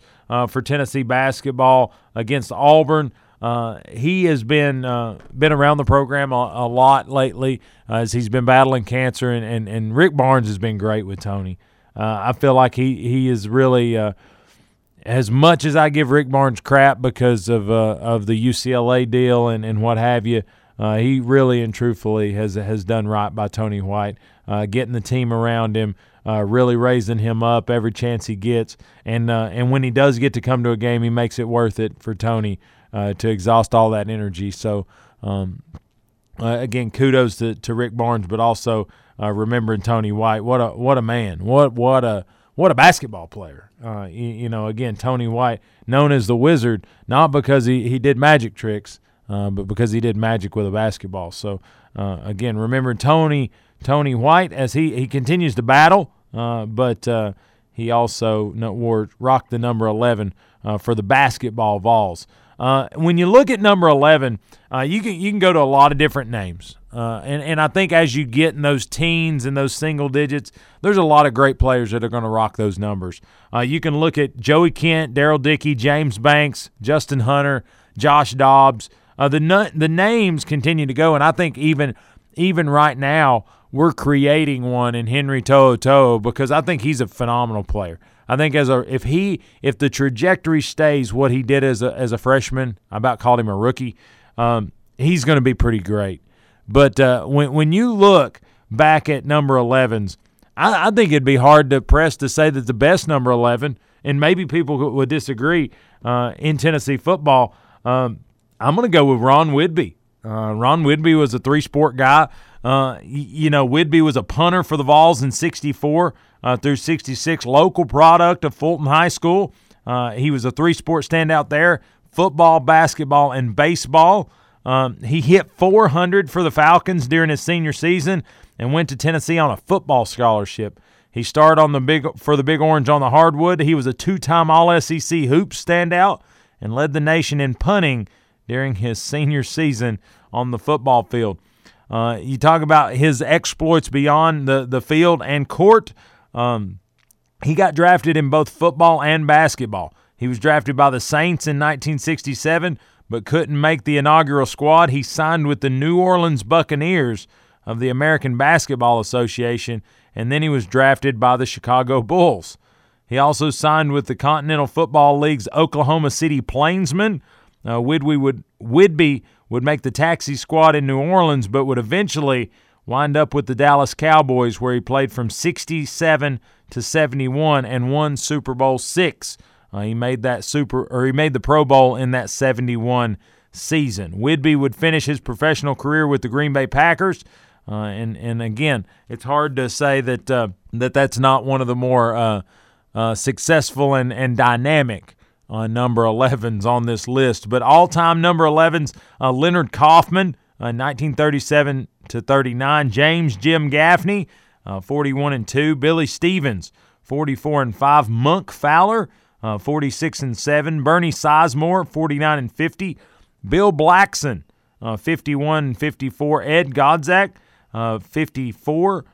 for Tennessee basketball against Auburn. Uh, he has been uh, been around the program a, a lot lately uh, as he's been battling cancer, and, and, and Rick Barnes has been great with Tony. Uh, I feel like he he is really uh, as much as I give Rick Barnes crap because of uh, of the UCLA deal and, and what have you. he really and truthfully has has done right by Tony White, getting the team around him, really raising him up every chance he gets, and and when he does get to come to a game, he makes it worth it for Tony uh, to exhaust all that energy. So, um, uh, again, kudos to, to Rick Barnes, but also uh, remembering Tony White. What a what a man! What what a what a basketball player! Uh, you, you, know, again, Tony White, known as the Wizard, not because he, he did magic tricks, uh, but because he did magic with a basketball. So uh, again, remember Tony Tony White as he he continues to battle, uh, but he also wore rocked the number eleven for the basketball Vols. Uh, when you look at number 11, uh, you can you can go to a lot of different names, uh, and and I think as you get in those teens and those single digits, there's a lot of great players that are going to rock those numbers. Uh, you can look at Joey Kent, Daryl Dickey, James Banks, Justin Hunter, Josh Dobbs. Uh, the the names continue to go, and I think even even right now we're creating one in Henry To'oTo'o because I think he's a phenomenal player. I think as a if he if the trajectory stays what he did as a as a freshman, I about called him a rookie. Um, he's going to be pretty great. But uh, when when you look back at number 11s, I, I, think it'd be hard to press to say that the best number 11, and maybe people would disagree uh, in Tennessee football. Um, I'm going to go with Ron Widby. Uh, Ron Widby was a three sport guy. Uh, you know, Widby was a punter for the Vols in '64 uh, through 66, local product of Fulton High School. Uh, he was a three sport standout there football, basketball, and baseball. Um, he hit 400 for the Falcons during his senior season and went to Tennessee on a football scholarship. He starred on the big for the Big Orange on the hardwood. He was a two-time All-SEC hoops standout and led the nation in punting during his senior season on the football field. Uh, you talk about his exploits beyond the, the field and court. Um, he got drafted in both football and basketball. He was drafted by the Saints in 1967, but couldn't make the inaugural squad. He signed with the New Orleans Buccaneers of the American Basketball Association, and then he was drafted by the Chicago Bulls. He also signed with the Continental Football League's Oklahoma City Plainsmen. Uh, Widby would Widby would make the taxi squad in New Orleans, but would eventually wind up with the Dallas Cowboys, where he played from 67 to 71 and won Super Bowl six. Uh, he made that super, or he made the Pro Bowl in that 71 season. Widby would finish his professional career with the Green Bay Packers. Uh, and and again, it's hard to say that uh, that that's not one of the more uh, uh, successful and and dynamic uh, number 11s on this list. But all-time number 11s, Leonard Kaufman, 1937 to 39. James Jim Gaffney, uh, 41 and 2. Billy Stevens, 44 and 5. Monk Fowler, uh, 46 and 7. Bernie Sizemore, 49 and 50. Bill Blackson, uh, 51 and 54. Ed Godzak, uh, 54.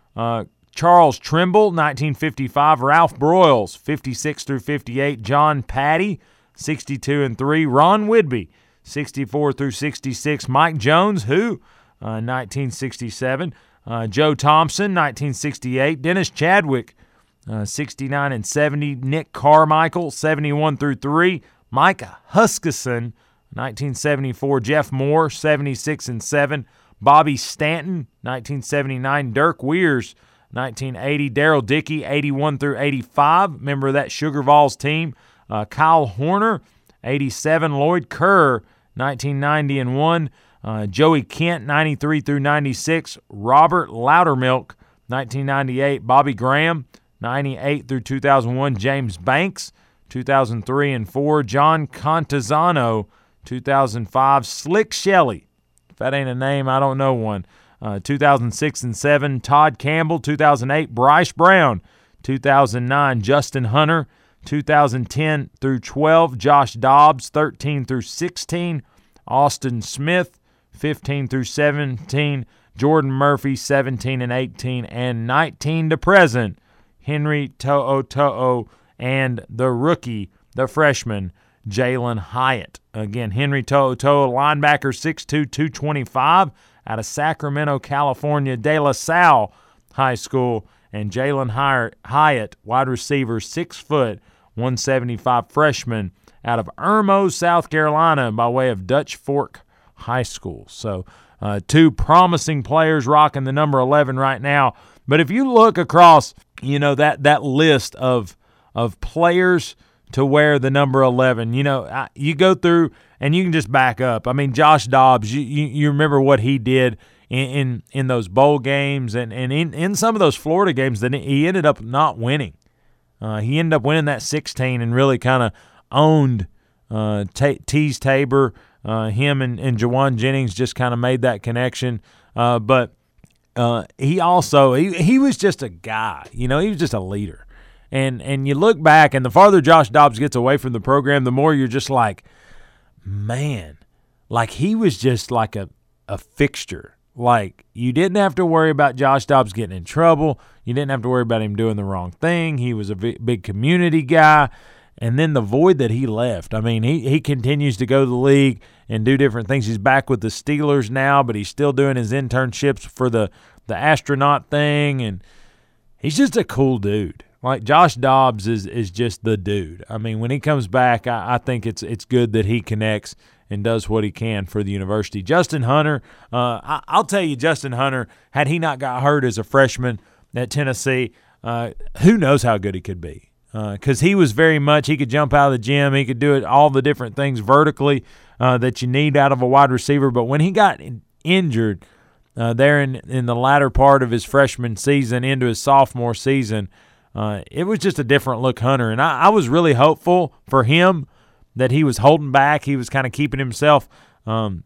Charles Trimble, 1955. Ralph Broyles, 56 through 58. John Patty, 62 and 3. Ron Widby, 64 through 66. Mike Jones, who 1967. Uh, uh, Joe Thompson, 1968. Dennis Chadwick, uh, 69 and 70. Nick Carmichael, 71 through 3. Mike Huskisson, 1974. Jeff Moore, 76 and 7. Bobby Stanton, 1979. Dirk Weirs, 1980. Daryl Dickey, 81 through 85. Member of that Sugar Vols team. Uh, Kyle Horner, 87. Lloyd Kerr, 1990 and 1. Uh, Joey Kent, 93 through 96. Robert Loudermilk, 1998. Bobby Graham, 98 through 2001. James Banks, 2003 and 4. John Contazano, 2005. Slick Shelley, if that ain't a name, I don't know one. Uh, 2006 and 7. Todd Campbell, 2008. Bryce Brown, 2009. Justin Hunter, 2010 through 12. Josh Dobbs, 13 through 16. Austin Smith, 15 through 17, Jordan Murphy 17 and 18, and 19 to present, Henry To'oTo'o and the rookie, the freshman, Jalin Hyatt. Again, Henry To'oTo'o, linebacker 6'2", 225 out of Sacramento, California, De La Salle High School, and Jalin Hyatt, wide receiver, 6 foot, 175 freshman out of Irmo, South Carolina, by way of Dutch Fork High School. So, uh, two promising players rocking the number 11 right now. But if you look across, you know that that list of of players to wear the number 11, you know, you go through and you can just back up. I mean, Josh Dobbs, you, you, you remember what he did in, in, in those bowl games and, and in, in some of those Florida games that he ended up not winning. Uh, he ended up winning that 16 and really kind of owned uh, T- Teez Tabor. Uh, him and, and Jauan Jennings just kind of made that connection. Uh, but uh, he also he, he was just a guy, you know, he was just a leader. And and you look back, and the farther Josh Dobbs gets away from the program, the more you're just like, man, like he was just like a a fixture. Like you didn't have to worry about Josh Dobbs getting in trouble. You didn't have to worry about him doing the wrong thing. He was a big community guy. And then the void that he left. I mean, he, he continues to go to the league and do different things. He's back with the Steelers now, but he's still doing his internships for the, the astronaut thing. And he's just a cool dude. Like Josh Dobbs is is just the dude. I mean, when he comes back, I, I think it's it's good that he connects and does what he can for the university. Justin Hunter, uh, I, will tell you, Justin Hunter, had he not got hurt as a freshman at Tennessee, uh, who knows how good he could be. Because uh, he was very much, he could jump out of the gym, he could do it all the different things vertically uh, that you need out of a wide receiver. But when he got in, injured uh, there in, in the latter part of his freshman season into his sophomore season, uh, it was just a different look Hunter. And I, I was really hopeful for him that he was holding back. He was kind of keeping himself, um,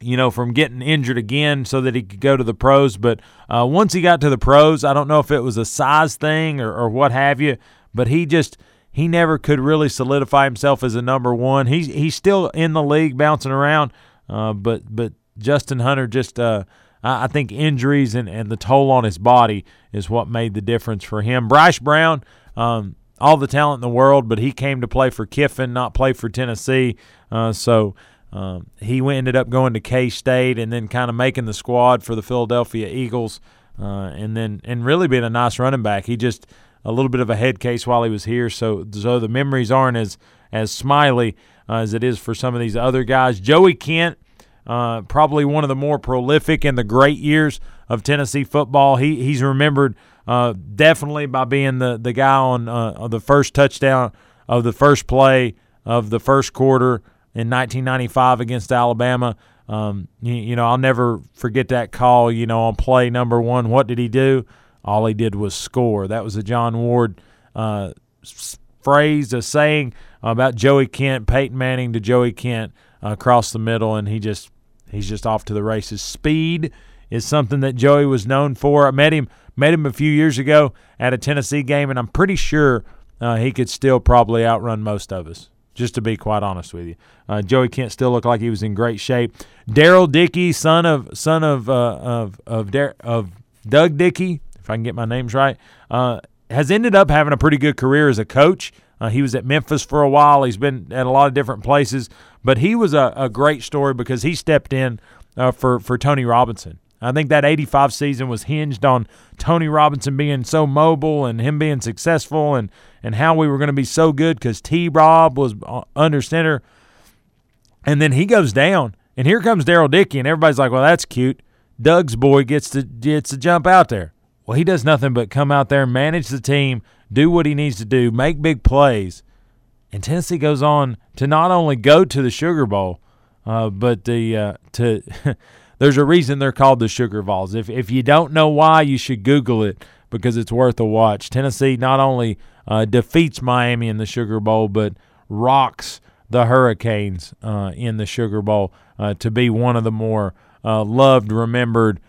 you know, from getting injured again so that he could go to the pros. But uh, once he got to the pros, I don't know if it was a size thing or, or what have you, but he just he never could really solidify himself as a number one. He's he's still in the league bouncing around, uh, but but Justin Hunter just uh, I think injuries and, and the toll on his body is what made the difference for him. Bryce Brown, um, all the talent in the world, but he came to play for Kiffin, not play for Tennessee. Uh, so um, he ended up going to K State and then kind of making the squad for the Philadelphia Eagles, uh, and then and really being a nice running back. He just a little bit of a head case while he was here, so so the memories aren't as as smiley uh, as it is for some of these other guys. Joey Kent uh, probably one of the more prolific in the great years of Tennessee football. He he's remembered uh, definitely by being the the guy on uh, the first touchdown of the first play of the first quarter in 1995 against Alabama. Um, you, you, know, I'll never forget that call. You know, on play number one, what did he do? All he did was score. That was a John Ward uh, phrase, a saying about Joey Kent, Peyton Manning to Joey Kent uh, across the middle, and he just he's just off to the races. Speed is something that Joey was known for. I met him met him a few years ago at a Tennessee game, and I'm pretty sure uh, he could still probably outrun most of us. Just to be quite honest with you, uh, Joey Kent still looked like he was in great shape. Daryl Dickey, son of son of uh, of of, Dar- of Doug Dickey, if I can get my names right, uh, has ended up having a pretty good career as a coach. Uh, he was at Memphis for a while. He's been at a lot of different places, but he was a, a great story because he stepped in uh, for for Tony Robinson. I think that 85 season was hinged on Tony Robinson being so mobile and him being successful and, and how we were going to be so good because T Rob was uh, under center. And then he goes down, and here comes Daryl Dickey, and everybody's like, well, that's cute. Doug's boy gets to, gets to jump out there. Well, he does nothing but come out there, manage the team, do what he needs to do, make big plays. And Tennessee goes on to not only go to the Sugar Bowl, uh, but the uh, to there's a reason they're called the Sugar Vols. If if you don't know why, you should Google it because it's worth a watch. Tennessee not only uh, defeats Miami in the Sugar Bowl, but rocks the Hurricanes uh, in the Sugar Bowl uh, to be one of the more uh, loved, remembered,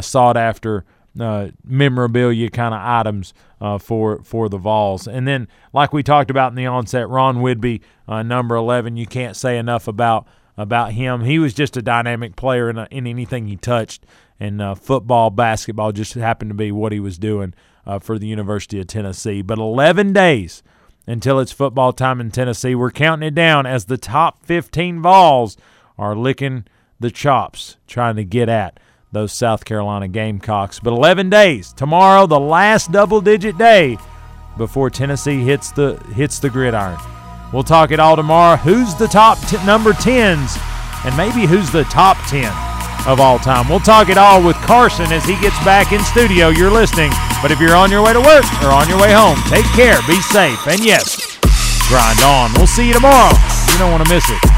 sought after uh, memorabilia kind of items uh, for for the Vols. And then, like we talked about in the onset, Ron Widby, uh, number eleven. You can't say enough about about him. He was just a dynamic player in, a, in anything he touched. And uh, football, basketball just happened to be what he was doing uh, for the University of Tennessee. But 11 days until it's football time in Tennessee. We're counting it down as the top 15 Vols are licking the chops, trying to get at those South Carolina Gamecocks. But 11 days. Tomorrow, the last double-digit day before Tennessee hits the hits the gridiron. We'll talk it all tomorrow. Who's the top t- number 10s and maybe who's the top 10 of all time. We'll talk it all with Carson as he gets back in studio. You're listening. But if you're on your way to work or on your way home, take care, be safe, and yes, grind on. We'll see you tomorrow. You don't want to miss it.